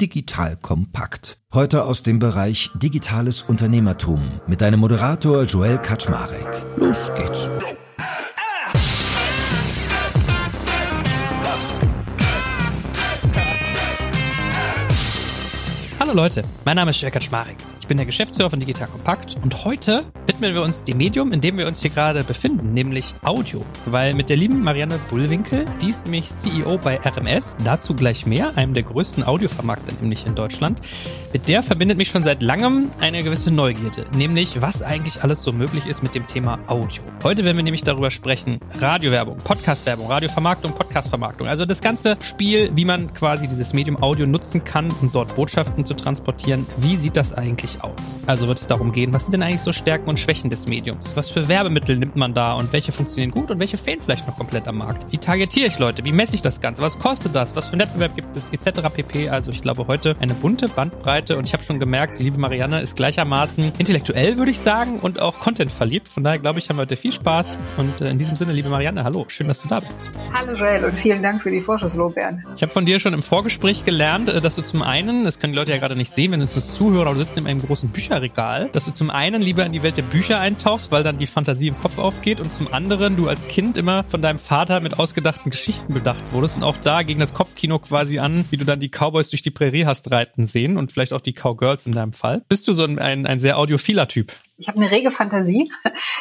Digital Kompakt. Heute aus dem Bereich Digitales Unternehmertum mit deinem Moderator Joel Kaczmarek. Los geht's. Hallo Leute, mein Name ist Joel Kaczmarek. Ich bin der Geschäftsführer von Digital Kompakt und heute widmen wir uns dem Medium, in dem wir uns hier gerade befinden, nämlich Audio. Weil mit der lieben Marianne Bullwinkel, die ist nämlich CEO bei RMS, dazu gleich mehr, einem der größten Audiovermarkter nämlich in Deutschland. Mit der verbindet mich schon seit langem eine gewisse Neugierde, nämlich was eigentlich alles so möglich ist mit dem Thema Audio. Heute werden wir nämlich darüber sprechen, Radiowerbung, Podcastwerbung, Radiovermarktung, Podcastvermarktung, also das ganze Spiel, wie man quasi dieses Medium Audio nutzen kann, um dort Botschaften zu transportieren. Wie sieht das eigentlich aus? Also wird es darum gehen, was sind denn eigentlich so Stärken und Schwächen des Mediums? Was für Werbemittel nimmt man da und welche funktionieren gut und welche fehlen vielleicht noch komplett am Markt? Wie targetiere ich Leute? Wie messe ich das Ganze? Was kostet das? Was für Wettbewerb gibt es? Etc. pp. Also ich glaube heute eine bunte Bandbreite und ich habe schon gemerkt, die liebe Marianne ist gleichermaßen intellektuell, würde ich sagen, und auch Content verliebt. Von daher glaube ich, haben wir heute viel Spaß und äh, in diesem Sinne, liebe Marianne, hallo, schön, dass du da bist. Hallo Joel und vielen Dank für die Vorschusslobären. Ich habe von dir schon im Vorgespräch gelernt, äh, dass du zum einen, das können die Leute ja gerade nicht sehen, wenn du nur Zuhörer oder du sitzt in einem großen Bücherregal, dass du zum einen lieber in die Welt der Bücher eintauchst, weil dann die Fantasie im Kopf aufgeht und zum anderen du als Kind immer von deinem Vater mit ausgedachten Geschichten bedacht wurdest und auch da ging das Kopfkino quasi an, wie du dann die Cowboys durch die Prärie hast reiten sehen und vielleicht auch die Cowgirls in deinem Fall. Bist du so ein, ein, ein sehr audiophiler Typ? Ich habe eine rege Fantasie.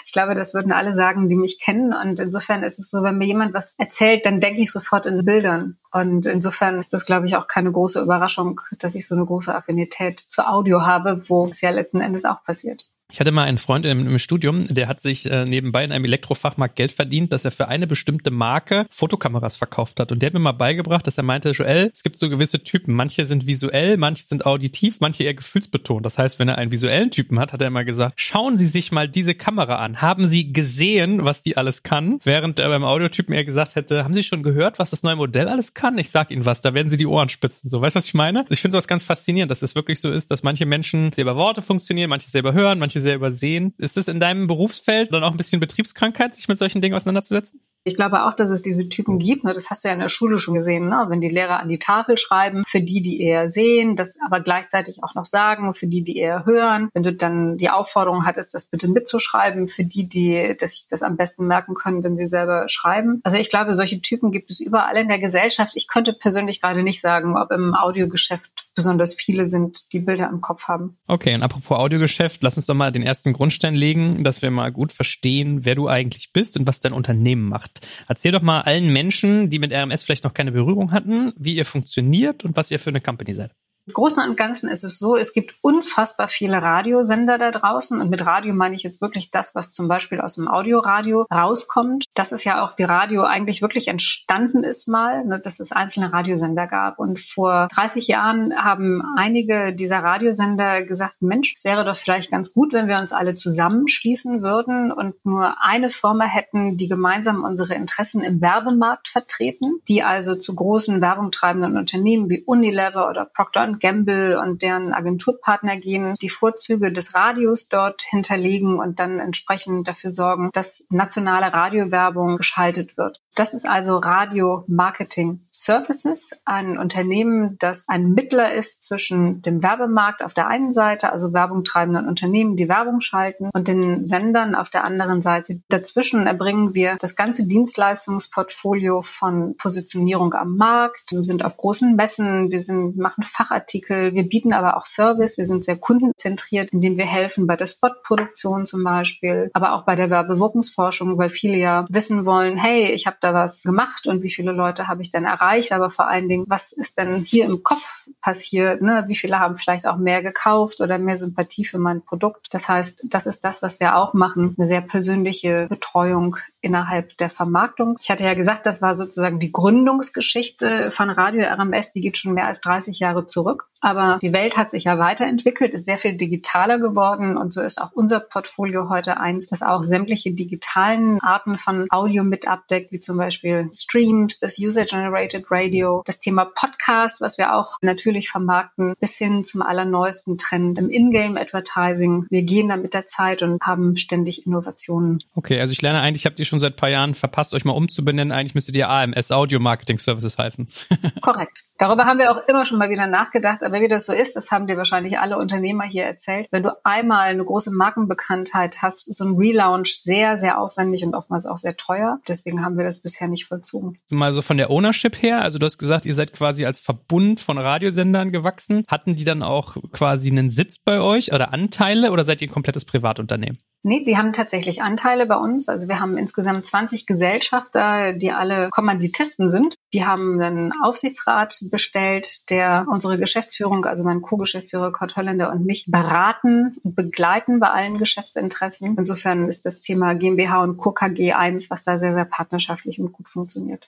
Ich glaube, das würden alle sagen, die mich kennen. Und insofern ist es so, wenn mir jemand was erzählt, dann denke ich sofort in Bildern. Und insofern ist das, glaube ich, auch keine große Überraschung, dass ich so eine große Affinität zu Audio habe, wo es ja letzten Endes auch passiert. Ich hatte mal einen Freund im, im Studium, der hat sich äh, nebenbei in einem Elektrofachmarkt Geld verdient, dass er für eine bestimmte Marke Fotokameras verkauft hat. Und der hat mir mal beigebracht, dass er meinte, Joel, es gibt so gewisse Typen. Manche sind visuell, manche sind auditiv, manche eher gefühlsbetont. Das heißt, wenn er einen visuellen Typen hat, hat er immer gesagt, schauen Sie sich mal diese Kamera an. Haben Sie gesehen, was die alles kann? Während er beim Audiotypen eher gesagt hätte, haben Sie schon gehört, was das neue Modell alles kann? Ich sag Ihnen was, da werden Sie die Ohren spitzen. So, weißt du, was ich meine? Ich finde sowas ganz faszinierend, dass es wirklich so ist, dass manche Menschen selber Worte funktionieren, manche selber hören, manche sehr übersehen. Ist es in deinem Berufsfeld dann auch ein bisschen Betriebskrankheit, sich mit solchen Dingen auseinanderzusetzen? Ich glaube auch, dass es diese Typen gibt. Ne? Das hast du ja in der Schule schon gesehen, ne? wenn die Lehrer an die Tafel schreiben, für die, die eher sehen, das aber gleichzeitig auch noch sagen, für die, die eher hören. Wenn du dann die Aufforderung hattest, das bitte mitzuschreiben, für die, die das, das am besten merken können, wenn sie selber schreiben. Also ich glaube, solche Typen gibt es überall in der Gesellschaft. Ich könnte persönlich gerade nicht sagen, ob im Audiogeschäft besonders viele sind, die Bilder im Kopf haben. Okay, und apropos Audiogeschäft, lass uns doch mal den ersten Grundstein legen, dass wir mal gut verstehen, wer du eigentlich bist und was dein Unternehmen macht. Erzähl doch mal allen Menschen, die mit RMS vielleicht noch keine Berührung hatten, wie ihr funktioniert und was ihr für eine Company seid. Großen und Ganzen ist es so, es gibt unfassbar viele Radiosender da draußen. Und mit Radio meine ich jetzt wirklich das, was zum Beispiel aus dem Audioradio rauskommt. Das ist ja auch, wie Radio eigentlich wirklich entstanden ist mal, ne, dass es einzelne Radiosender gab. Und vor 30 Jahren haben einige dieser Radiosender gesagt, Mensch, es wäre doch vielleicht ganz gut, wenn wir uns alle zusammenschließen würden und nur eine Firma hätten, die gemeinsam unsere Interessen im Werbemarkt vertreten, die also zu großen werbungtreibenden Unternehmen wie Unilever oder Procter Gamble und deren Agenturpartner gehen, die Vorzüge des Radios dort hinterlegen und dann entsprechend dafür sorgen, dass nationale Radiowerbung geschaltet wird. Das ist also Radio Marketing Services, ein Unternehmen, das ein Mittler ist zwischen dem Werbemarkt auf der einen Seite, also Werbung treibenden Unternehmen, die Werbung schalten, und den Sendern auf der anderen Seite. Dazwischen erbringen wir das ganze Dienstleistungsportfolio von Positionierung am Markt. Wir sind auf großen Messen, wir sind, machen Fachartikel, wir bieten aber auch Service, wir sind sehr kundenzentriert, indem wir helfen bei der Spotproduktion zum Beispiel, aber auch bei der Werbewirkungsforschung, weil viele ja wissen wollen, hey, ich habe da was gemacht und wie viele Leute habe ich denn erreicht, aber vor allen Dingen, was ist denn hier im Kopf passiert? Ne? Wie viele haben vielleicht auch mehr gekauft oder mehr Sympathie für mein Produkt? Das heißt, das ist das, was wir auch machen, eine sehr persönliche Betreuung innerhalb der Vermarktung. Ich hatte ja gesagt, das war sozusagen die Gründungsgeschichte von Radio RMS, die geht schon mehr als 30 Jahre zurück. Aber die Welt hat sich ja weiterentwickelt, ist sehr viel digitaler geworden und so ist auch unser Portfolio heute eins, das auch sämtliche digitalen Arten von Audio mit abdeckt, wie zum Beispiel Streams, das User-Generated Radio, das Thema Podcast, was wir auch natürlich vermarkten, bis hin zum allerneuesten Trend im Ingame-Advertising. Wir gehen da mit der Zeit und haben ständig Innovationen. Okay, also ich lerne eigentlich, ich habe dir schon schon seit ein paar Jahren, verpasst euch mal umzubenennen. Eigentlich müsstet ihr AMS Audio Marketing Services heißen. Korrekt. Darüber haben wir auch immer schon mal wieder nachgedacht. Aber wie das so ist, das haben dir wahrscheinlich alle Unternehmer hier erzählt. Wenn du einmal eine große Markenbekanntheit hast, ist so ein Relaunch sehr, sehr aufwendig und oftmals auch sehr teuer. Deswegen haben wir das bisher nicht vollzogen. Mal so von der Ownership her, also du hast gesagt, ihr seid quasi als Verbund von Radiosendern gewachsen. Hatten die dann auch quasi einen Sitz bei euch oder Anteile oder seid ihr ein komplettes Privatunternehmen? Nee, die haben tatsächlich Anteile bei uns. Also wir haben insgesamt 20 Gesellschafter, die alle Kommanditisten sind. Die haben einen Aufsichtsrat bestellt, der unsere Geschäftsführung, also mein Co-Geschäftsführer Kurt Holländer und mich beraten und begleiten bei allen Geschäftsinteressen. Insofern ist das Thema GmbH und Co. KG eins, was da sehr, sehr partnerschaftlich und gut funktioniert.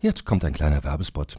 Jetzt kommt ein kleiner Werbespot.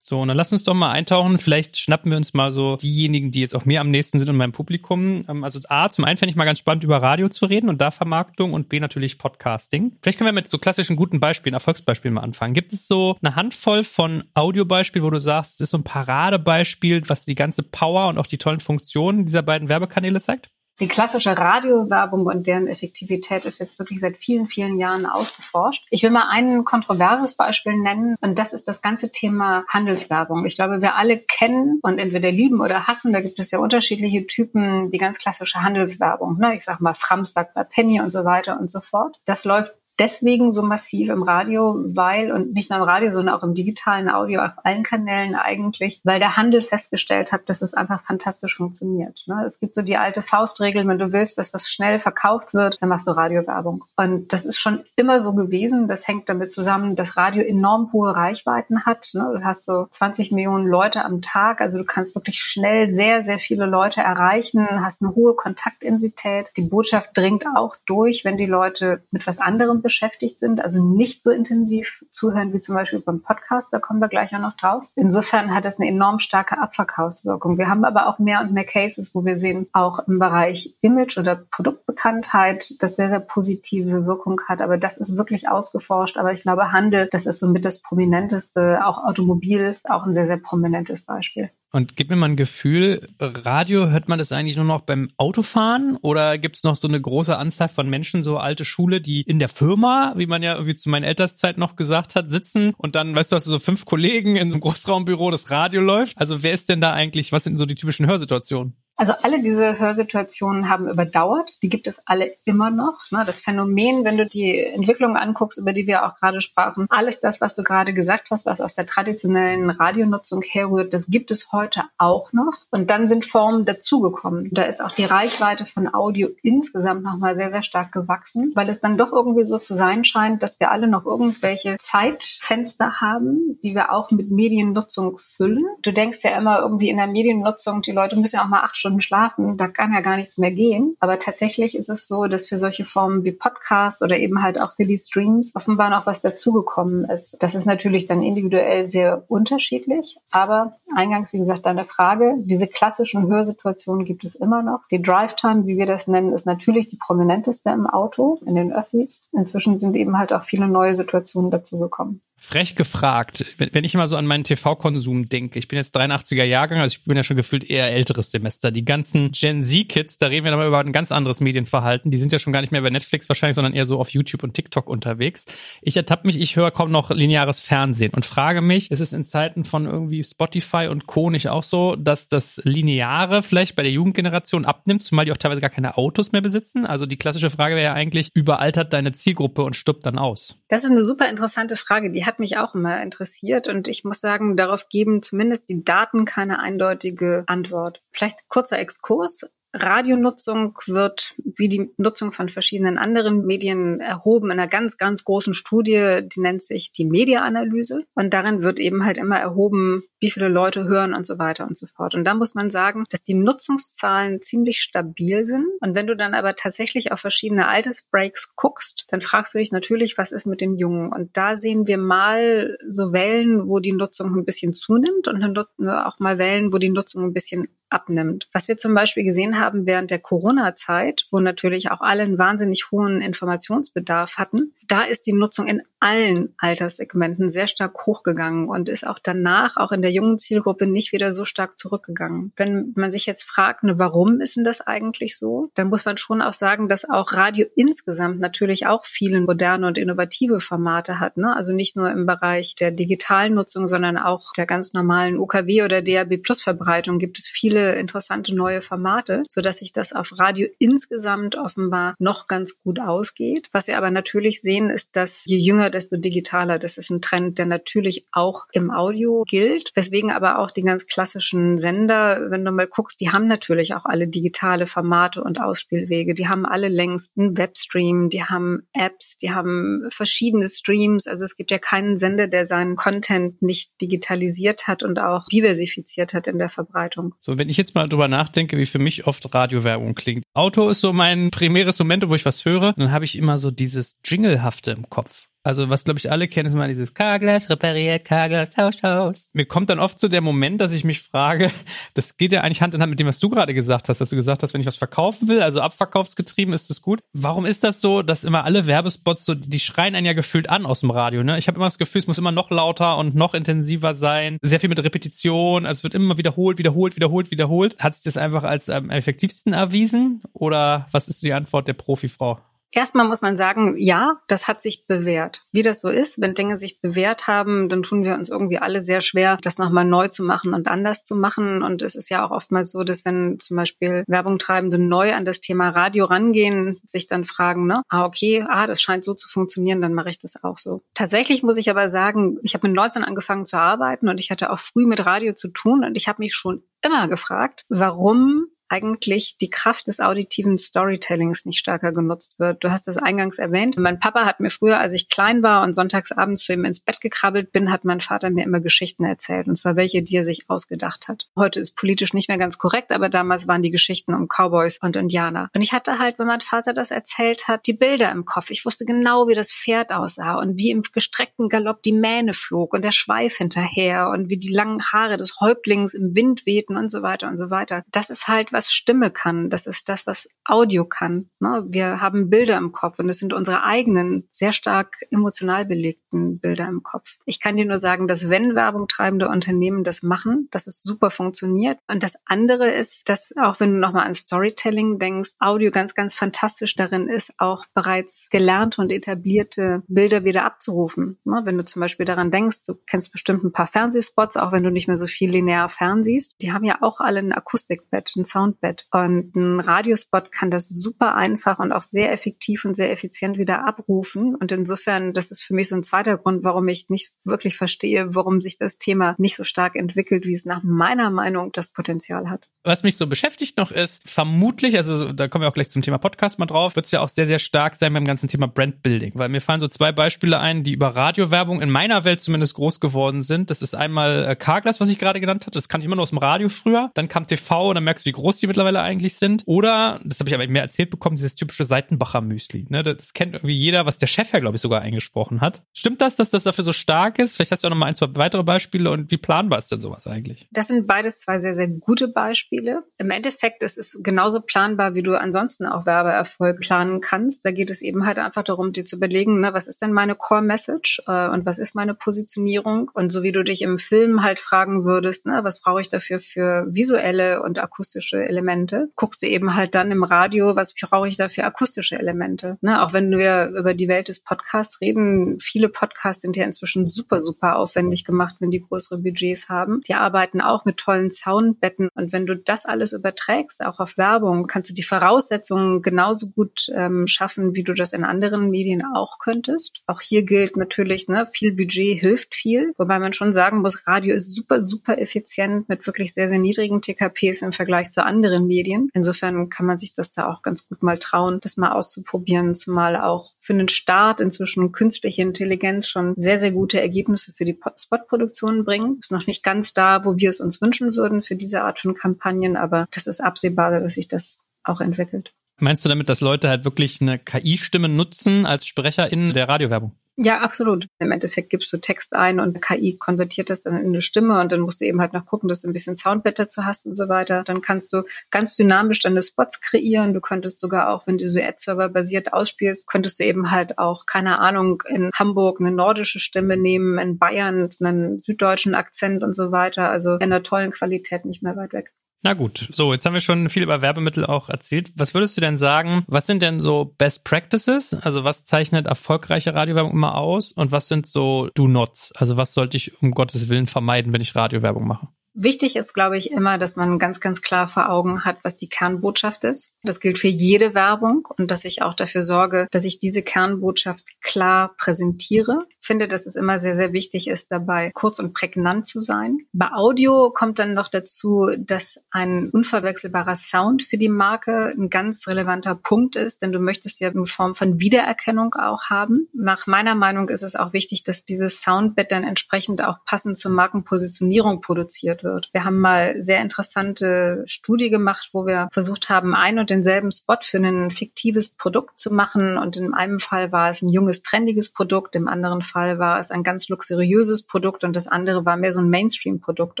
So, und dann lass uns doch mal eintauchen. Vielleicht schnappen wir uns mal so diejenigen, die jetzt auch mir am nächsten sind und meinem Publikum. Ähm, also A, zum einen fände ich mal ganz spannend, über Radio zu reden und da Vermarktung und B, natürlich Podcasting. Vielleicht können wir mit so klassischen guten Beispielen, Erfolgsbeispielen mal anfangen. Gibt es so eine Handvoll von Audiobeispielen, wo du sagst, es ist so ein Paradebeispiel, was die ganze Power und auch die tollen Funktionen dieser beiden Werbekanäle zeigt? Die klassische Radiowerbung und deren Effektivität ist jetzt wirklich seit vielen, vielen Jahren ausgeforscht. Ich will mal ein kontroverses Beispiel nennen und das ist das ganze Thema Handelswerbung. Ich glaube, wir alle kennen und entweder lieben oder hassen, da gibt es ja unterschiedliche Typen, die ganz klassische Handelswerbung. Ne? Ich sage mal Framstag bei Penny und so weiter und so fort. Das läuft deswegen so massiv im Radio, weil, und nicht nur im Radio, sondern auch im digitalen Audio auf allen Kanälen eigentlich, weil der Handel festgestellt hat, dass es einfach fantastisch funktioniert. Ne? Es gibt so die alte Faustregel, wenn du willst, dass was schnell verkauft wird, dann machst du Radiowerbung. Und das ist schon immer so gewesen. Das hängt damit zusammen, dass Radio enorm hohe Reichweiten hat. Ne? Du hast so 20 Millionen Leute am Tag, also du kannst wirklich schnell sehr, sehr viele Leute erreichen, hast eine hohe Kontaktintensität. Die Botschaft dringt auch durch, wenn die Leute mit was anderem beschäftigt sind, also nicht so intensiv zuhören wie zum Beispiel beim Podcast, da kommen wir gleich auch noch drauf. Insofern hat das eine enorm starke Abverkaufswirkung. Wir haben aber auch mehr und mehr Cases, wo wir sehen, auch im Bereich Image oder Produktbekanntheit, das sehr, sehr positive Wirkung hat. Aber das ist wirklich ausgeforscht. Aber ich glaube, Handel, das ist somit das prominenteste, auch Automobil, auch ein sehr, sehr prominentes Beispiel. Und gib mir mal ein Gefühl, Radio hört man das eigentlich nur noch beim Autofahren oder gibt es noch so eine große Anzahl von Menschen, so alte Schule, die in der Firma, wie man ja irgendwie zu meiner Elternszeit noch gesagt hat, sitzen und dann, weißt du, hast du so fünf Kollegen in so einem Großraumbüro, das Radio läuft. Also wer ist denn da eigentlich, was sind so die typischen Hörsituationen? Also alle diese Hörsituationen haben überdauert. Die gibt es alle immer noch. Ne? Das Phänomen, wenn du die Entwicklung anguckst, über die wir auch gerade sprachen, alles das, was du gerade gesagt hast, was aus der traditionellen Radionutzung herrührt, das gibt es heute auch noch. Und dann sind Formen dazugekommen. Da ist auch die Reichweite von Audio insgesamt nochmal sehr, sehr stark gewachsen, weil es dann doch irgendwie so zu sein scheint, dass wir alle noch irgendwelche Zeitfenster haben, die wir auch mit Mediennutzung füllen. Du denkst ja immer irgendwie in der Mediennutzung, die Leute müssen ja auch mal acht Stunden Stunden schlafen, da kann ja gar nichts mehr gehen. Aber tatsächlich ist es so, dass für solche Formen wie Podcast oder eben halt auch die Streams offenbar noch was dazugekommen ist. Das ist natürlich dann individuell sehr unterschiedlich. Aber eingangs, wie gesagt, deine Frage, diese klassischen Hörsituationen gibt es immer noch. Die Drive-Time, wie wir das nennen, ist natürlich die prominenteste im Auto, in den Öffis. Inzwischen sind eben halt auch viele neue Situationen dazugekommen. Frech gefragt, wenn ich immer so an meinen TV-Konsum denke, ich bin jetzt 83er Jahrgang, also ich bin ja schon gefühlt eher älteres Semester. Die ganzen Gen Z-Kids, da reden wir dann mal über ein ganz anderes Medienverhalten. Die sind ja schon gar nicht mehr bei Netflix wahrscheinlich, sondern eher so auf YouTube und TikTok unterwegs. Ich ertappe mich, ich höre kaum noch lineares Fernsehen und frage mich, ist es in Zeiten von irgendwie Spotify und Co. nicht auch so, dass das Lineare vielleicht bei der Jugendgeneration abnimmt, zumal die auch teilweise gar keine Autos mehr besitzen? Also die klassische Frage wäre ja eigentlich, überaltert deine Zielgruppe und stirbt dann aus? Das ist eine super interessante Frage. Die hat mich auch immer interessiert und ich muss sagen, darauf geben zumindest die Daten keine eindeutige Antwort. Vielleicht kurzer Exkurs. Radionutzung wird wie die Nutzung von verschiedenen anderen Medien erhoben in einer ganz, ganz großen Studie, die nennt sich die Mediaanalyse. Und darin wird eben halt immer erhoben, wie viele Leute hören und so weiter und so fort. Und da muss man sagen, dass die Nutzungszahlen ziemlich stabil sind. Und wenn du dann aber tatsächlich auf verschiedene Altersbreaks guckst, dann fragst du dich natürlich, was ist mit den Jungen? Und da sehen wir mal so Wellen, wo die Nutzung ein bisschen zunimmt und dann auch mal Wellen, wo die Nutzung ein bisschen abnimmt. Was wir zum Beispiel gesehen haben während der Corona-Zeit, wo natürlich auch alle einen wahnsinnig hohen Informationsbedarf hatten, da ist die Nutzung in allen Alterssegmenten sehr stark hochgegangen und ist auch danach, auch in der jungen Zielgruppe, nicht wieder so stark zurückgegangen. Wenn man sich jetzt fragt, ne, warum ist denn das eigentlich so, dann muss man schon auch sagen, dass auch Radio insgesamt natürlich auch viele moderne und innovative Formate hat. Ne? Also nicht nur im Bereich der digitalen Nutzung, sondern auch der ganz normalen UKW oder DAB Plus Verbreitung gibt es viele interessante neue Formate, so dass sich das auf Radio insgesamt offenbar noch ganz gut ausgeht. Was wir aber natürlich sehen, ist, dass je jünger desto digitaler. Das ist ein Trend, der natürlich auch im Audio gilt. Weswegen aber auch die ganz klassischen Sender, wenn du mal guckst, die haben natürlich auch alle digitale Formate und Ausspielwege. Die haben alle längst einen Webstream, die haben Apps, die haben verschiedene Streams. Also es gibt ja keinen Sender, der seinen Content nicht digitalisiert hat und auch diversifiziert hat in der Verbreitung. So, wenn ich jetzt mal drüber nachdenke, wie für mich oft Radiowerbung klingt. Auto ist so mein primäres Moment, wo ich was höre. Dann habe ich immer so dieses Jinglehafte im Kopf. Also was glaube ich alle kennen, ist mal dieses Carglass repariert, Carglass tausch aus. Mir kommt dann oft so der Moment, dass ich mich frage, das geht ja eigentlich Hand in Hand mit dem, was du gerade gesagt hast, dass du gesagt hast, wenn ich was verkaufen will, also abverkaufsgetrieben, ist das gut. Warum ist das so, dass immer alle Werbespots so, die schreien einen ja gefühlt an aus dem Radio, ne? Ich habe immer das Gefühl, es muss immer noch lauter und noch intensiver sein, sehr viel mit Repetition, also es wird immer wiederholt, wiederholt, wiederholt, wiederholt. Hat sich das einfach als am effektivsten erwiesen oder was ist die Antwort der Profifrau? Erstmal muss man sagen, ja, das hat sich bewährt. Wie das so ist, wenn Dinge sich bewährt haben, dann tun wir uns irgendwie alle sehr schwer, das nochmal neu zu machen und anders zu machen. Und es ist ja auch oftmals so, dass wenn zum Beispiel Werbungtreibende neu an das Thema Radio rangehen, sich dann fragen, ne, ah, okay, ah, das scheint so zu funktionieren, dann mache ich das auch so. Tatsächlich muss ich aber sagen, ich habe mit 19 angefangen zu arbeiten und ich hatte auch früh mit Radio zu tun und ich habe mich schon immer gefragt, warum eigentlich die Kraft des auditiven Storytellings nicht stärker genutzt wird. Du hast das eingangs erwähnt. Mein Papa hat mir früher, als ich klein war und sonntagsabends zu ihm ins Bett gekrabbelt bin, hat mein Vater mir immer Geschichten erzählt. Und zwar welche, die er sich ausgedacht hat. Heute ist politisch nicht mehr ganz korrekt, aber damals waren die Geschichten um Cowboys und Indianer. Und ich hatte halt, wenn mein Vater das erzählt hat, die Bilder im Kopf. Ich wusste genau, wie das Pferd aussah und wie im gestreckten Galopp die Mähne flog und der Schweif hinterher und wie die langen Haare des Häuptlings im Wind wehten und so weiter und so weiter. Das ist halt was was Stimme kann. Das ist das, was Audio kann. Ne? Wir haben Bilder im Kopf und es sind unsere eigenen, sehr stark emotional belegten Bilder im Kopf. Ich kann dir nur sagen, dass wenn Werbung treibende Unternehmen das machen, dass es super funktioniert. Und das andere ist, dass auch wenn du nochmal an Storytelling denkst, Audio ganz, ganz fantastisch darin ist, auch bereits gelernte und etablierte Bilder wieder abzurufen. Ne? Wenn du zum Beispiel daran denkst, du kennst bestimmt ein paar Fernsehspots, auch wenn du nicht mehr so viel linear fernsiehst. Die haben ja auch alle ein Akustikbett, ein Sound Soundbed. Und ein Radiospot kann das super einfach und auch sehr effektiv und sehr effizient wieder abrufen. Und insofern, das ist für mich so ein zweiter Grund, warum ich nicht wirklich verstehe, warum sich das Thema nicht so stark entwickelt, wie es nach meiner Meinung das Potenzial hat. Was mich so beschäftigt noch ist, vermutlich, also da kommen wir auch gleich zum Thema Podcast mal drauf, wird es ja auch sehr, sehr stark sein beim ganzen Thema Brandbuilding. Weil mir fallen so zwei Beispiele ein, die über Radiowerbung in meiner Welt zumindest groß geworden sind. Das ist einmal äh, Carglass, was ich gerade genannt habe. Das kannte ich immer nur aus dem Radio früher. Dann kam TV und dann merkst du, wie groß die mittlerweile eigentlich sind. Oder, das habe ich aber mehr erzählt bekommen, dieses typische Seitenbacher Müsli. Ne? Das kennt irgendwie jeder, was der Chef ja, glaube ich, sogar eingesprochen hat. Stimmt das, dass das dafür so stark ist? Vielleicht hast du auch noch mal ein, zwei weitere Beispiele und wie planbar ist denn sowas eigentlich? Das sind beides zwei sehr, sehr gute Beispiele. Beispiele. Im Endeffekt ist es genauso planbar, wie du ansonsten auch Werbeerfolg planen kannst. Da geht es eben halt einfach darum, dir zu überlegen, ne, was ist denn meine Core Message äh, und was ist meine Positionierung? Und so wie du dich im Film halt fragen würdest, ne, was brauche ich dafür für visuelle und akustische Elemente, guckst du eben halt dann im Radio, was brauche ich da für akustische Elemente. Ne? Auch wenn wir über die Welt des Podcasts reden, viele Podcasts sind ja inzwischen super, super aufwendig gemacht, wenn die größere Budgets haben. Die arbeiten auch mit tollen Soundbetten. Und wenn du das alles überträgst, auch auf Werbung, kannst du die Voraussetzungen genauso gut ähm, schaffen, wie du das in anderen Medien auch könntest. Auch hier gilt natürlich, ne, viel Budget hilft viel. Wobei man schon sagen muss, Radio ist super, super effizient mit wirklich sehr, sehr niedrigen TKPs im Vergleich zu anderen Medien. Insofern kann man sich das da auch ganz gut mal trauen, das mal auszuprobieren, zumal auch für einen Start inzwischen künstliche Intelligenz schon sehr, sehr gute Ergebnisse für die Spotproduktion bringen. Ist noch nicht ganz da, wo wir es uns wünschen würden für diese Art von Kampagnen, aber das ist absehbar, dass sich das auch entwickelt. Meinst du damit, dass Leute halt wirklich eine KI-Stimme nutzen als Sprecher in der Radiowerbung? Ja, absolut. Im Endeffekt gibst du Text ein und KI konvertiert das dann in eine Stimme und dann musst du eben halt noch gucken, dass du ein bisschen Soundbett dazu hast und so weiter. Dann kannst du ganz dynamisch deine Spots kreieren. Du könntest sogar auch, wenn du so Ad-Server basiert ausspielst, könntest du eben halt auch, keine Ahnung, in Hamburg eine nordische Stimme nehmen, in Bayern einen süddeutschen Akzent und so weiter. Also in einer tollen Qualität nicht mehr weit weg. Na gut, so, jetzt haben wir schon viel über Werbemittel auch erzählt. Was würdest du denn sagen, was sind denn so Best Practices? Also was zeichnet erfolgreiche Radiowerbung immer aus? Und was sind so Do-Nots? Also was sollte ich um Gottes Willen vermeiden, wenn ich Radiowerbung mache? Wichtig ist, glaube ich, immer, dass man ganz, ganz klar vor Augen hat, was die Kernbotschaft ist. Das gilt für jede Werbung und dass ich auch dafür sorge, dass ich diese Kernbotschaft klar präsentiere. Ich finde, dass es immer sehr, sehr wichtig ist, dabei kurz und prägnant zu sein. Bei Audio kommt dann noch dazu, dass ein unverwechselbarer Sound für die Marke ein ganz relevanter Punkt ist, denn du möchtest ja eine Form von Wiedererkennung auch haben. Nach meiner Meinung ist es auch wichtig, dass dieses Soundbett dann entsprechend auch passend zur Markenpositionierung produziert wird. Wir haben mal sehr interessante Studie gemacht, wo wir versucht haben, ein und denselben Spot für ein fiktives Produkt zu machen. Und in einem Fall war es ein junges, trendiges Produkt, im anderen Fall war es ein ganz luxuriöses Produkt und das andere war mehr so ein Mainstream-Produkt.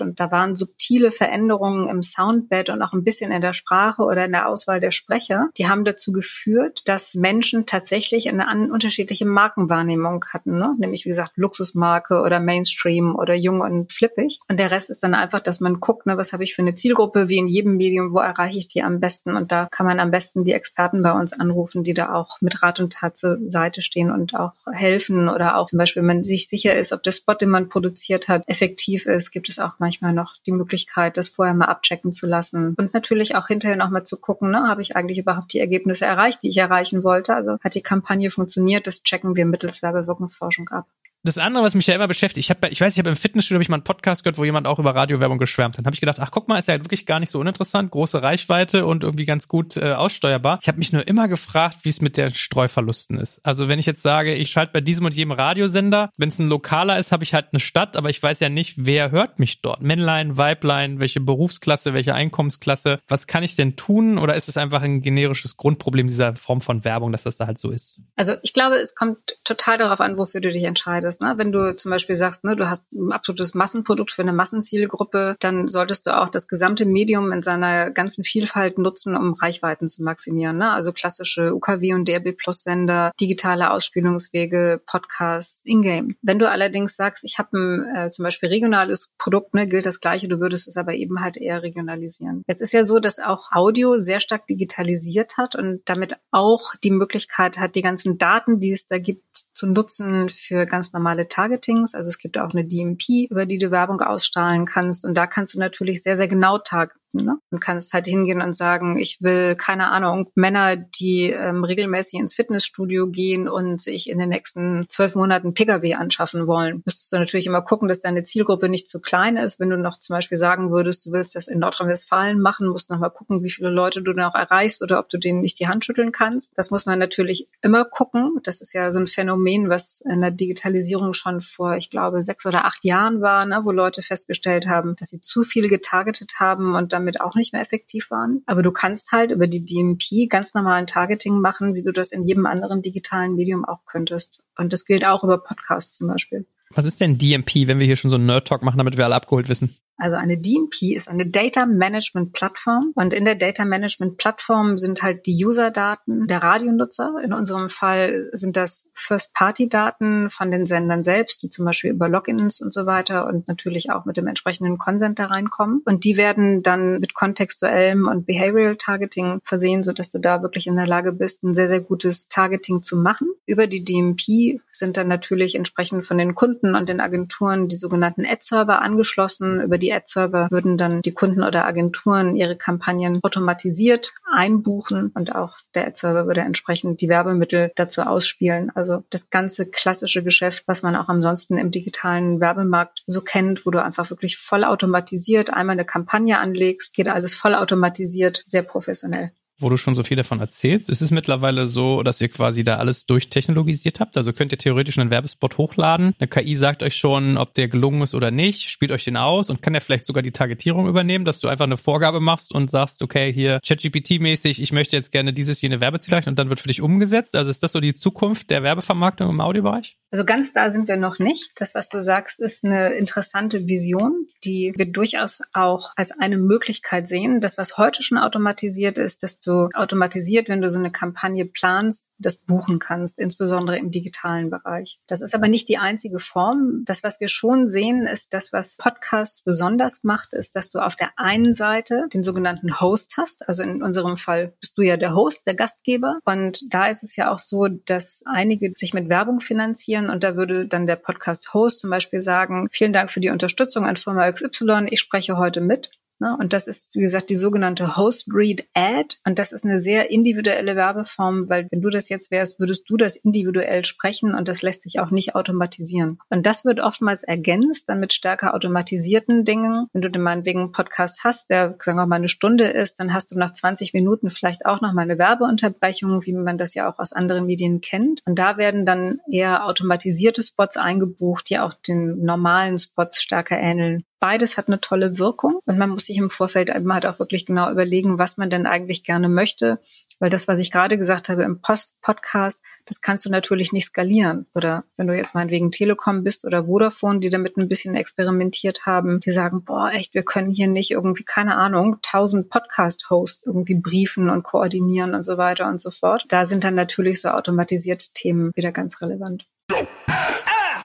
Und da waren subtile Veränderungen im Soundbed und auch ein bisschen in der Sprache oder in der Auswahl der Sprecher. Die haben dazu geführt, dass Menschen tatsächlich eine unterschiedliche Markenwahrnehmung hatten. Ne? Nämlich, wie gesagt, Luxusmarke oder Mainstream oder jung und flippig. Und der Rest ist dann einfach, dass man guckt, ne, was habe ich für eine Zielgruppe, wie in jedem Medium, wo erreiche ich die am besten. Und da kann man am besten die Experten bei uns anrufen, die da auch mit Rat und Tat zur Seite stehen und auch helfen oder auch zum Beispiel, wenn man sich sicher ist, ob der Spot, den man produziert hat, effektiv ist, gibt es auch manchmal noch die Möglichkeit, das vorher mal abchecken zu lassen und natürlich auch hinterher nochmal zu gucken, ne, habe ich eigentlich überhaupt die Ergebnisse erreicht, die ich erreichen wollte? Also hat die Kampagne funktioniert? Das checken wir mittels Werbewirkungsforschung ab das andere, was mich ja immer beschäftigt, ich habe, ich weiß, ich habe im Fitnessstudio habe ich mal einen Podcast gehört, wo jemand auch über Radiowerbung geschwärmt hat. Habe ich gedacht, ach guck mal, ist ja wirklich gar nicht so uninteressant, große Reichweite und irgendwie ganz gut äh, aussteuerbar. Ich habe mich nur immer gefragt, wie es mit der Streuverlusten ist. Also wenn ich jetzt sage, ich schalte bei diesem und jedem Radiosender, wenn es ein lokaler ist, habe ich halt eine Stadt, aber ich weiß ja nicht, wer hört mich dort. Männlein, Weiblein, welche Berufsklasse, welche Einkommensklasse. Was kann ich denn tun? Oder ist es einfach ein generisches Grundproblem dieser Form von Werbung, dass das da halt so ist? Also ich glaube, es kommt total darauf an, wofür du dich entscheidest. Ne? Wenn du zum Beispiel sagst, ne, du hast ein absolutes Massenprodukt für eine Massenzielgruppe, dann solltest du auch das gesamte Medium in seiner ganzen Vielfalt nutzen, um Reichweiten zu maximieren. Ne? Also klassische UKW und DRB Plus Sender, digitale Ausspielungswege, Podcasts, Ingame. Wenn du allerdings sagst, ich habe ein äh, zum Beispiel regionales Produkt, ne, gilt das Gleiche, du würdest es aber eben halt eher regionalisieren. Es ist ja so, dass auch Audio sehr stark digitalisiert hat und damit auch die Möglichkeit hat, die ganzen Daten, die es da gibt, zu nutzen für ganz normale Targetings. Also es gibt auch eine DMP, über die du Werbung ausstrahlen kannst. Und da kannst du natürlich sehr, sehr genau targeten Ne? Und kannst halt hingehen und sagen, ich will, keine Ahnung, Männer, die ähm, regelmäßig ins Fitnessstudio gehen und sich in den nächsten zwölf Monaten Pkw anschaffen wollen. Müsstest du natürlich immer gucken, dass deine Zielgruppe nicht zu klein ist. Wenn du noch zum Beispiel sagen würdest, du willst das in Nordrhein-Westfalen machen, musst du noch mal gucken, wie viele Leute du dann auch erreichst oder ob du denen nicht die Hand schütteln kannst. Das muss man natürlich immer gucken. Das ist ja so ein Phänomen, was in der Digitalisierung schon vor, ich glaube, sechs oder acht Jahren war, ne, wo Leute festgestellt haben, dass sie zu viel getargetet haben und damit auch nicht mehr effektiv waren. Aber du kannst halt über die DMP ganz normalen Targeting machen, wie du das in jedem anderen digitalen Medium auch könntest. Und das gilt auch über Podcasts zum Beispiel. Was ist denn DMP, wenn wir hier schon so einen Nerd-Talk machen, damit wir alle abgeholt wissen? Also eine DMP ist eine Data Management Plattform und in der Data Management Plattform sind halt die User-Daten der Radionutzer. In unserem Fall sind das First-Party-Daten von den Sendern selbst, die zum Beispiel über Logins und so weiter und natürlich auch mit dem entsprechenden Consent da reinkommen. Und die werden dann mit kontextuellem und Behavioral Targeting versehen, sodass du da wirklich in der Lage bist, ein sehr, sehr gutes Targeting zu machen. Über die DMP sind dann natürlich entsprechend von den Kunden und den Agenturen die sogenannten Ad-Server angeschlossen. Über die Ad-Server würden dann die Kunden oder Agenturen ihre Kampagnen automatisiert einbuchen und auch der Ad-Server würde entsprechend die Werbemittel dazu ausspielen. Also das ganze klassische Geschäft, was man auch ansonsten im digitalen Werbemarkt so kennt, wo du einfach wirklich voll automatisiert einmal eine Kampagne anlegst, geht alles voll automatisiert, sehr professionell wo du schon so viel davon erzählst, ist es mittlerweile so, dass ihr quasi da alles durchtechnologisiert habt? Also könnt ihr theoretisch einen Werbespot hochladen. Eine KI sagt euch schon, ob der gelungen ist oder nicht, spielt euch den aus und kann ja vielleicht sogar die Targetierung übernehmen, dass du einfach eine Vorgabe machst und sagst, okay, hier ChatGPT-mäßig, ich möchte jetzt gerne dieses, jene Werbeziel erreichen und dann wird für dich umgesetzt. Also ist das so die Zukunft der Werbevermarktung im Audiobereich? Also ganz da sind wir noch nicht. Das, was du sagst, ist eine interessante Vision, die wir durchaus auch als eine Möglichkeit sehen. Das, was heute schon automatisiert ist, dass du automatisiert, wenn du so eine Kampagne planst, das buchen kannst, insbesondere im digitalen Bereich. Das ist aber nicht die einzige Form. Das, was wir schon sehen, ist das, was Podcasts besonders macht, ist, dass du auf der einen Seite den sogenannten Host hast. Also in unserem Fall bist du ja der Host, der Gastgeber. Und da ist es ja auch so, dass einige sich mit Werbung finanzieren und da würde dann der Podcast-Host zum Beispiel sagen, vielen Dank für die Unterstützung an Firma XY, ich spreche heute mit. Ne? Und das ist, wie gesagt, die sogenannte Host Breed Ad. Und das ist eine sehr individuelle Werbeform, weil wenn du das jetzt wärst, würdest du das individuell sprechen und das lässt sich auch nicht automatisieren. Und das wird oftmals ergänzt dann mit stärker automatisierten Dingen. Wenn du dann meinetwegen einen Podcast hast, der, sagen wir mal, eine Stunde ist, dann hast du nach 20 Minuten vielleicht auch noch mal eine Werbeunterbrechung, wie man das ja auch aus anderen Medien kennt. Und da werden dann eher automatisierte Spots eingebucht, die auch den normalen Spots stärker ähneln. Beides hat eine tolle Wirkung und man muss sich im Vorfeld immer halt auch wirklich genau überlegen, was man denn eigentlich gerne möchte. Weil das, was ich gerade gesagt habe im Post Podcast, das kannst du natürlich nicht skalieren. Oder wenn du jetzt meinetwegen Telekom bist oder Vodafone, die damit ein bisschen experimentiert haben, die sagen, boah, echt, wir können hier nicht irgendwie, keine Ahnung, tausend Podcast-Hosts irgendwie briefen und koordinieren und so weiter und so fort. Da sind dann natürlich so automatisierte Themen wieder ganz relevant.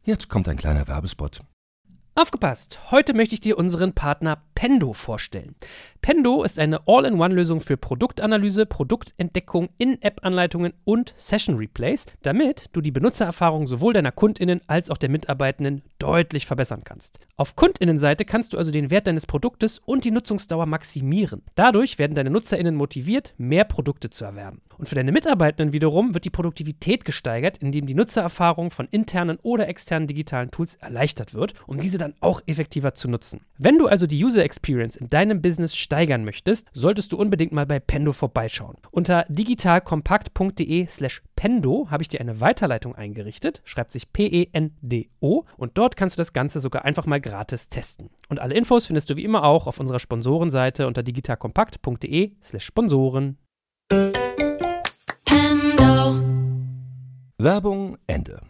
Jetzt kommt ein kleiner Werbespot. Aufgepasst! Heute möchte ich dir unseren Partner Pendo vorstellen. Pendo ist eine All-in-One-Lösung für Produktanalyse, Produktentdeckung, In-App-Anleitungen und Session-Replays, damit du die Benutzererfahrung sowohl deiner KundInnen als auch der Mitarbeitenden deutlich verbessern kannst. Auf KundInnenseite kannst du also den Wert deines Produktes und die Nutzungsdauer maximieren. Dadurch werden deine NutzerInnen motiviert, mehr Produkte zu erwerben. Und für deine Mitarbeitenden wiederum wird die Produktivität gesteigert, indem die Nutzererfahrung von internen oder externen digitalen Tools erleichtert wird, um diese dann auch effektiver zu nutzen. Wenn du also die User Experience in deinem Business steigern möchtest, solltest du unbedingt mal bei Pendo vorbeischauen. Unter digitalkompakt.de/slash Pendo habe ich dir eine Weiterleitung eingerichtet, schreibt sich P-E-N-D-O und dort kannst du das Ganze sogar einfach mal gratis testen. Und alle Infos findest du wie immer auch auf unserer Sponsorenseite unter digitalkompakt.de/slash Sponsoren. Werbung Ende.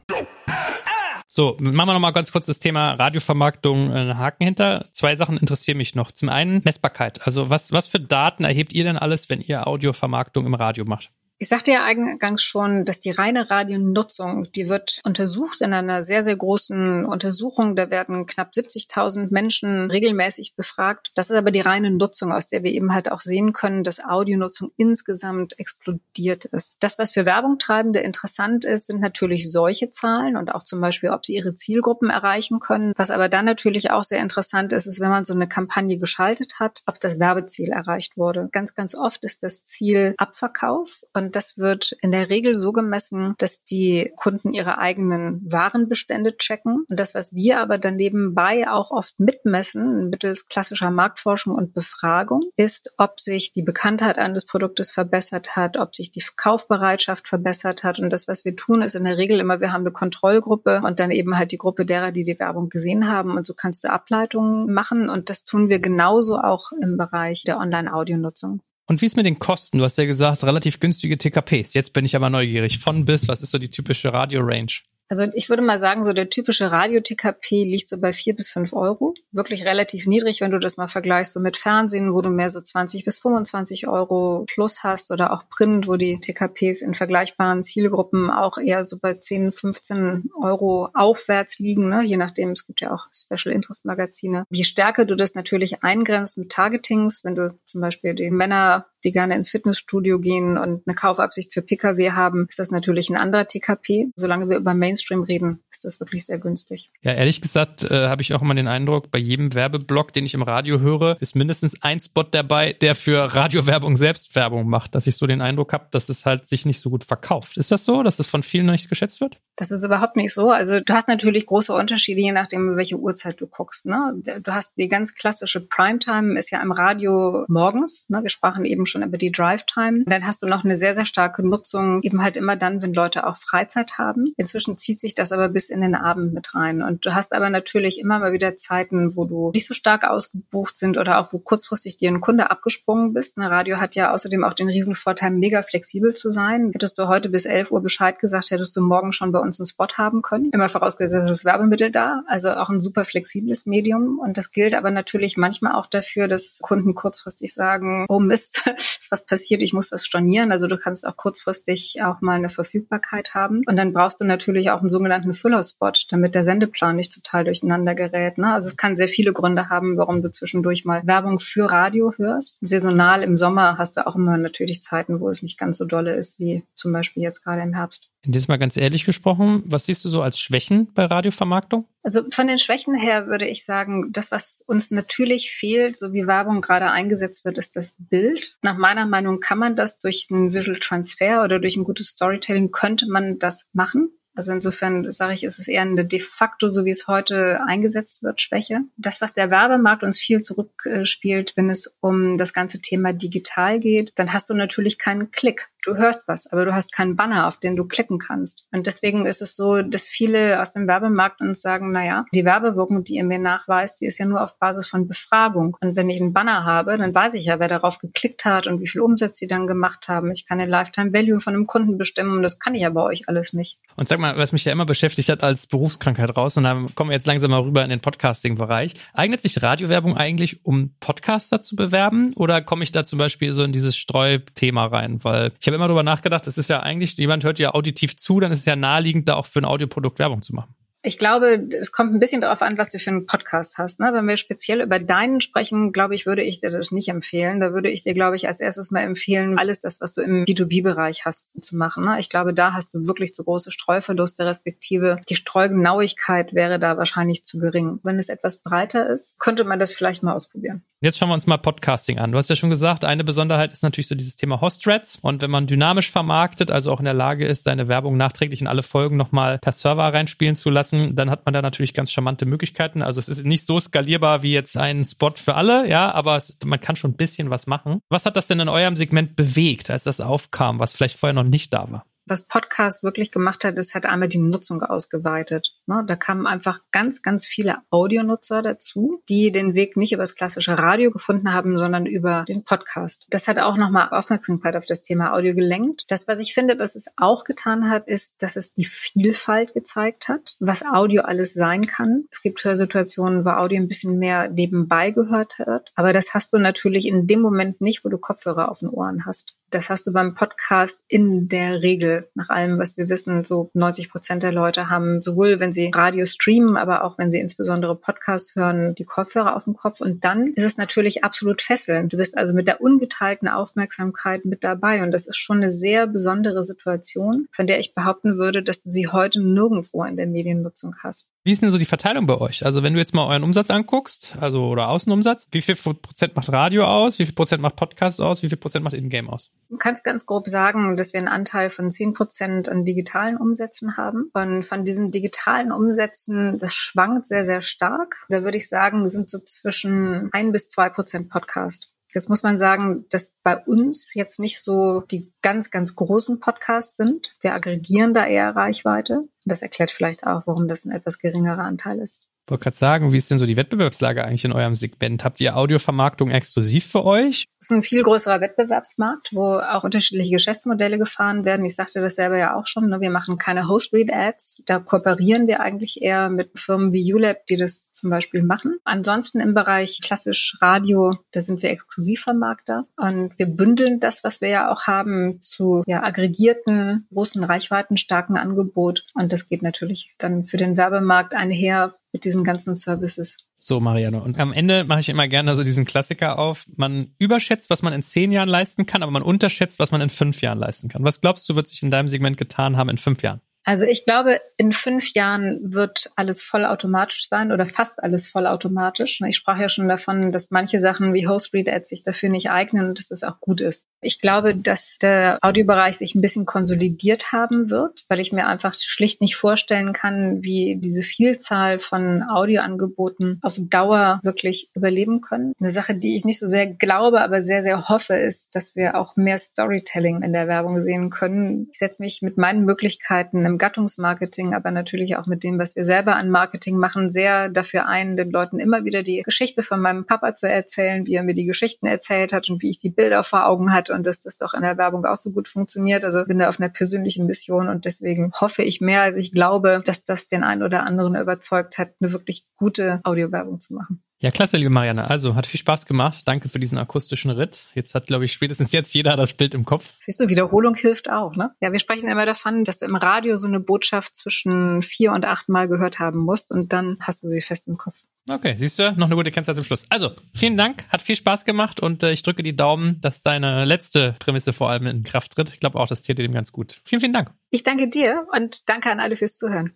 So, machen wir nochmal ganz kurz das Thema Radiovermarktung einen äh, Haken hinter. Zwei Sachen interessieren mich noch. Zum einen Messbarkeit. Also was, was für Daten erhebt ihr denn alles, wenn ihr Audiovermarktung im Radio macht? Ich sagte ja eingangs schon, dass die reine Radionutzung, die wird untersucht in einer sehr, sehr großen Untersuchung. Da werden knapp 70.000 Menschen regelmäßig befragt. Das ist aber die reine Nutzung, aus der wir eben halt auch sehen können, dass Audionutzung insgesamt explodiert ist. Das, was für Werbungtreibende interessant ist, sind natürlich solche Zahlen und auch zum Beispiel, ob sie ihre Zielgruppen erreichen können. Was aber dann natürlich auch sehr interessant ist, ist, wenn man so eine Kampagne geschaltet hat, ob das Werbeziel erreicht wurde. Ganz, ganz oft ist das Ziel Abverkauf und und das wird in der Regel so gemessen, dass die Kunden ihre eigenen Warenbestände checken. Und das, was wir aber dann nebenbei auch oft mitmessen, mittels klassischer Marktforschung und Befragung, ist, ob sich die Bekanntheit eines Produktes verbessert hat, ob sich die Kaufbereitschaft verbessert hat. Und das, was wir tun, ist in der Regel immer, wir haben eine Kontrollgruppe und dann eben halt die Gruppe derer, die die Werbung gesehen haben. Und so kannst du Ableitungen machen. Und das tun wir genauso auch im Bereich der Online-Audionutzung. Und wie ist mit den Kosten? Du hast ja gesagt, relativ günstige TKPs. Jetzt bin ich aber neugierig. Von bis, was ist so die typische Radio-Range? Also ich würde mal sagen, so der typische Radio-TKP liegt so bei vier bis fünf Euro. Wirklich relativ niedrig, wenn du das mal vergleichst so mit Fernsehen, wo du mehr so 20 bis 25 Euro plus hast oder auch Print, wo die TKPs in vergleichbaren Zielgruppen auch eher so bei 10, 15 Euro aufwärts liegen, ne? je nachdem. Es gibt ja auch Special Interest Magazine. Je stärker du das natürlich eingrenzt mit Targetings, wenn du zum Beispiel die Männer die gerne ins Fitnessstudio gehen und eine Kaufabsicht für Pkw haben, ist das natürlich ein anderer TKP. Solange wir über Mainstream reden, ist das wirklich sehr günstig. Ja, ehrlich gesagt äh, habe ich auch immer den Eindruck, bei jedem Werbeblock, den ich im Radio höre, ist mindestens ein Spot dabei, der für Radiowerbung selbst Werbung macht, dass ich so den Eindruck habe, dass es halt sich nicht so gut verkauft. Ist das so, dass es von vielen nicht geschätzt wird? Das ist überhaupt nicht so. Also du hast natürlich große Unterschiede, je nachdem, welche Uhrzeit du guckst. Ne? Du hast die ganz klassische Primetime, ist ja im Radio morgens. Ne? Wir sprachen eben schon über die Drive-Time. Dann hast du noch eine sehr, sehr starke Nutzung, eben halt immer dann, wenn Leute auch Freizeit haben. Inzwischen zieht sich das aber bis in den Abend mit rein. Und du hast aber natürlich immer mal wieder Zeiten, wo du nicht so stark ausgebucht sind oder auch wo kurzfristig dir ein Kunde abgesprungen bist. Ein Radio hat ja außerdem auch den Riesenvorteil, mega flexibel zu sein. Hättest du heute bis 11 Uhr Bescheid gesagt, hättest du morgen schon bei uns einen Spot haben können. Immer vorausgesetzt, das Werbemittel da. Also auch ein super flexibles Medium. Und das gilt aber natürlich manchmal auch dafür, dass Kunden kurzfristig sagen, oh Mist, ist was passiert, ich muss was stornieren. Also du kannst auch kurzfristig auch mal eine Verfügbarkeit haben. Und dann brauchst du natürlich auch einen sogenannten Füller-Spot, damit der Sendeplan nicht total durcheinander gerät. Ne? Also es kann sehr viele Gründe haben, warum du zwischendurch mal Werbung für Radio hörst. Saisonal im Sommer hast du auch immer natürlich Zeiten, wo es nicht ganz so dolle ist, wie zum Beispiel jetzt gerade im Herbst. Jetzt mal ganz ehrlich gesprochen, was siehst du so als Schwächen bei Radiovermarktung? Also von den Schwächen her würde ich sagen, das, was uns natürlich fehlt, so wie Werbung gerade eingesetzt wird, ist das Bild. Nach meiner Meinung kann man das durch einen Visual Transfer oder durch ein gutes Storytelling könnte man das machen. Also insofern sage ich, ist es eher eine de facto, so wie es heute eingesetzt wird, Schwäche. Das, was der Werbemarkt uns viel zurückspielt, wenn es um das ganze Thema digital geht, dann hast du natürlich keinen Klick du hörst was, aber du hast keinen Banner, auf den du klicken kannst. Und deswegen ist es so, dass viele aus dem Werbemarkt uns sagen, na ja, die Werbewirkung, die ihr mir nachweist, die ist ja nur auf Basis von Befragung. Und wenn ich einen Banner habe, dann weiß ich ja, wer darauf geklickt hat und wie viel Umsatz sie dann gemacht haben. Ich kann den Lifetime Value von einem Kunden bestimmen. Das kann ich ja bei euch alles nicht. Und sag mal, was mich ja immer beschäftigt hat als Berufskrankheit raus, und dann kommen wir jetzt langsam mal rüber in den Podcasting-Bereich. Eignet sich Radiowerbung eigentlich, um Podcaster zu bewerben? Oder komme ich da zum Beispiel so in dieses Streuthema rein? Weil ich habe habe immer darüber nachgedacht, es ist ja eigentlich, jemand hört ja auditiv zu, dann ist es ja naheliegend, da auch für ein Audioprodukt Werbung zu machen. Ich glaube, es kommt ein bisschen darauf an, was du für einen Podcast hast. Ne? Wenn wir speziell über deinen sprechen, glaube ich, würde ich dir das nicht empfehlen. Da würde ich dir, glaube ich, als erstes mal empfehlen, alles das, was du im B2B-Bereich hast, zu machen. Ne? Ich glaube, da hast du wirklich zu große Streuverluste, respektive die Streugenauigkeit wäre da wahrscheinlich zu gering. Wenn es etwas breiter ist, könnte man das vielleicht mal ausprobieren. Jetzt schauen wir uns mal Podcasting an. Du hast ja schon gesagt, eine Besonderheit ist natürlich so dieses Thema Host-Threads. Und wenn man dynamisch vermarktet, also auch in der Lage ist, seine Werbung nachträglich in alle Folgen nochmal per Server reinspielen zu lassen, dann hat man da natürlich ganz charmante Möglichkeiten. Also es ist nicht so skalierbar wie jetzt ein Spot für alle, ja, aber es, man kann schon ein bisschen was machen. Was hat das denn in eurem Segment bewegt, als das aufkam, was vielleicht vorher noch nicht da war? Was Podcast wirklich gemacht hat, ist, hat einmal die Nutzung ausgeweitet. Ne? Da kamen einfach ganz, ganz viele Audionutzer dazu, die den Weg nicht über das klassische Radio gefunden haben, sondern über den Podcast. Das hat auch nochmal Aufmerksamkeit auf das Thema Audio gelenkt. Das, was ich finde, was es auch getan hat, ist, dass es die Vielfalt gezeigt hat, was Audio alles sein kann. Es gibt Hörsituationen, wo Audio ein bisschen mehr nebenbei gehört wird. Aber das hast du natürlich in dem Moment nicht, wo du Kopfhörer auf den Ohren hast. Das hast du beim Podcast in der Regel. Nach allem, was wir wissen, so 90 Prozent der Leute haben sowohl, wenn sie Radio streamen, aber auch wenn sie insbesondere Podcasts hören, die Kopfhörer auf dem Kopf. Und dann ist es natürlich absolut fesselnd. Du bist also mit der ungeteilten Aufmerksamkeit mit dabei. Und das ist schon eine sehr besondere Situation, von der ich behaupten würde, dass du sie heute nirgendwo in der Mediennutzung hast. Wie ist denn so die Verteilung bei euch? Also wenn du jetzt mal euren Umsatz anguckst, also oder Außenumsatz, wie viel Prozent macht Radio aus, wie viel Prozent macht Podcast aus, wie viel Prozent macht In-Game aus? Du kannst ganz grob sagen, dass wir einen Anteil von zehn Prozent an digitalen Umsätzen haben. Und von diesen digitalen Umsätzen, das schwankt sehr, sehr stark. Da würde ich sagen, sind so zwischen ein bis zwei Prozent Podcast. Jetzt muss man sagen, dass bei uns jetzt nicht so die ganz, ganz großen Podcasts sind. Wir aggregieren da eher Reichweite. Das erklärt vielleicht auch, warum das ein etwas geringerer Anteil ist. Wollte gerade sagen, wie ist denn so die Wettbewerbslage eigentlich in eurem Segment? Habt ihr Audiovermarktung exklusiv für euch? Es ist ein viel größerer Wettbewerbsmarkt, wo auch unterschiedliche Geschäftsmodelle gefahren werden. Ich sagte das selber ja auch schon. Ne? Wir machen keine Host-Read-Ads. Da kooperieren wir eigentlich eher mit Firmen wie ULab, die das zum Beispiel machen. Ansonsten im Bereich klassisch Radio, da sind wir Exklusivvermarkter und wir bündeln das, was wir ja auch haben, zu ja, aggregierten, großen Reichweiten, starken Angebot. Und das geht natürlich dann für den Werbemarkt einher mit diesen ganzen Services. So, Mariano. Und am Ende mache ich immer gerne so diesen Klassiker auf. Man überschätzt, was man in zehn Jahren leisten kann, aber man unterschätzt, was man in fünf Jahren leisten kann. Was glaubst du, wird sich in deinem Segment getan haben in fünf Jahren? Also ich glaube, in fünf Jahren wird alles vollautomatisch sein oder fast alles vollautomatisch. Ich sprach ja schon davon, dass manche Sachen wie Host Read Ads sich dafür nicht eignen und dass das auch gut ist. Ich glaube, dass der Audiobereich sich ein bisschen konsolidiert haben wird, weil ich mir einfach schlicht nicht vorstellen kann, wie diese Vielzahl von Audioangeboten auf Dauer wirklich überleben können. Eine Sache, die ich nicht so sehr glaube, aber sehr, sehr hoffe, ist, dass wir auch mehr Storytelling in der Werbung sehen können. Ich setze mich mit meinen Möglichkeiten im Gattungsmarketing, aber natürlich auch mit dem, was wir selber an Marketing machen, sehr dafür ein, den Leuten immer wieder die Geschichte von meinem Papa zu erzählen, wie er mir die Geschichten erzählt hat und wie ich die Bilder vor Augen hatte und dass das doch in der Werbung auch so gut funktioniert. Also bin da auf einer persönlichen Mission und deswegen hoffe ich mehr, als ich glaube, dass das den einen oder anderen überzeugt hat, eine wirklich gute Audiowerbung zu machen. Ja, klasse, liebe Marianne. Also, hat viel Spaß gemacht. Danke für diesen akustischen Ritt. Jetzt hat, glaube ich, spätestens jetzt jeder das Bild im Kopf. Siehst du, Wiederholung hilft auch, ne? Ja, wir sprechen immer davon, dass du im Radio so eine Botschaft zwischen vier und acht Mal gehört haben musst und dann hast du sie fest im Kopf. Okay, siehst du, noch eine gute Kennzahl zum Schluss. Also, vielen Dank, hat viel Spaß gemacht und äh, ich drücke die Daumen, dass deine letzte Prämisse vor allem in Kraft tritt. Ich glaube auch, das täte dem ganz gut. Vielen, vielen Dank. Ich danke dir und danke an alle fürs Zuhören.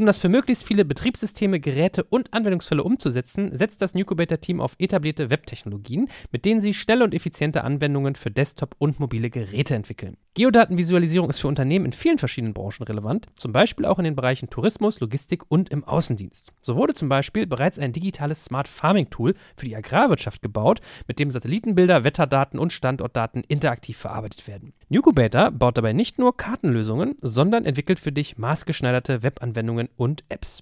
um das für möglichst viele Betriebssysteme, Geräte und Anwendungsfälle umzusetzen, setzt das Nucubator-Team auf etablierte Webtechnologien, mit denen sie schnelle und effiziente Anwendungen für Desktop und mobile Geräte entwickeln. Geodatenvisualisierung ist für Unternehmen in vielen verschiedenen Branchen relevant, zum Beispiel auch in den Bereichen Tourismus, Logistik und im Außendienst. So wurde zum Beispiel bereits ein digitales Smart Farming Tool für die Agrarwirtschaft gebaut, mit dem Satellitenbilder, Wetterdaten und Standortdaten interaktiv verarbeitet werden. Nucubator baut dabei nicht nur Kartenlösungen, sondern entwickelt für dich maßgeschneiderte Webanwendungen und Apps.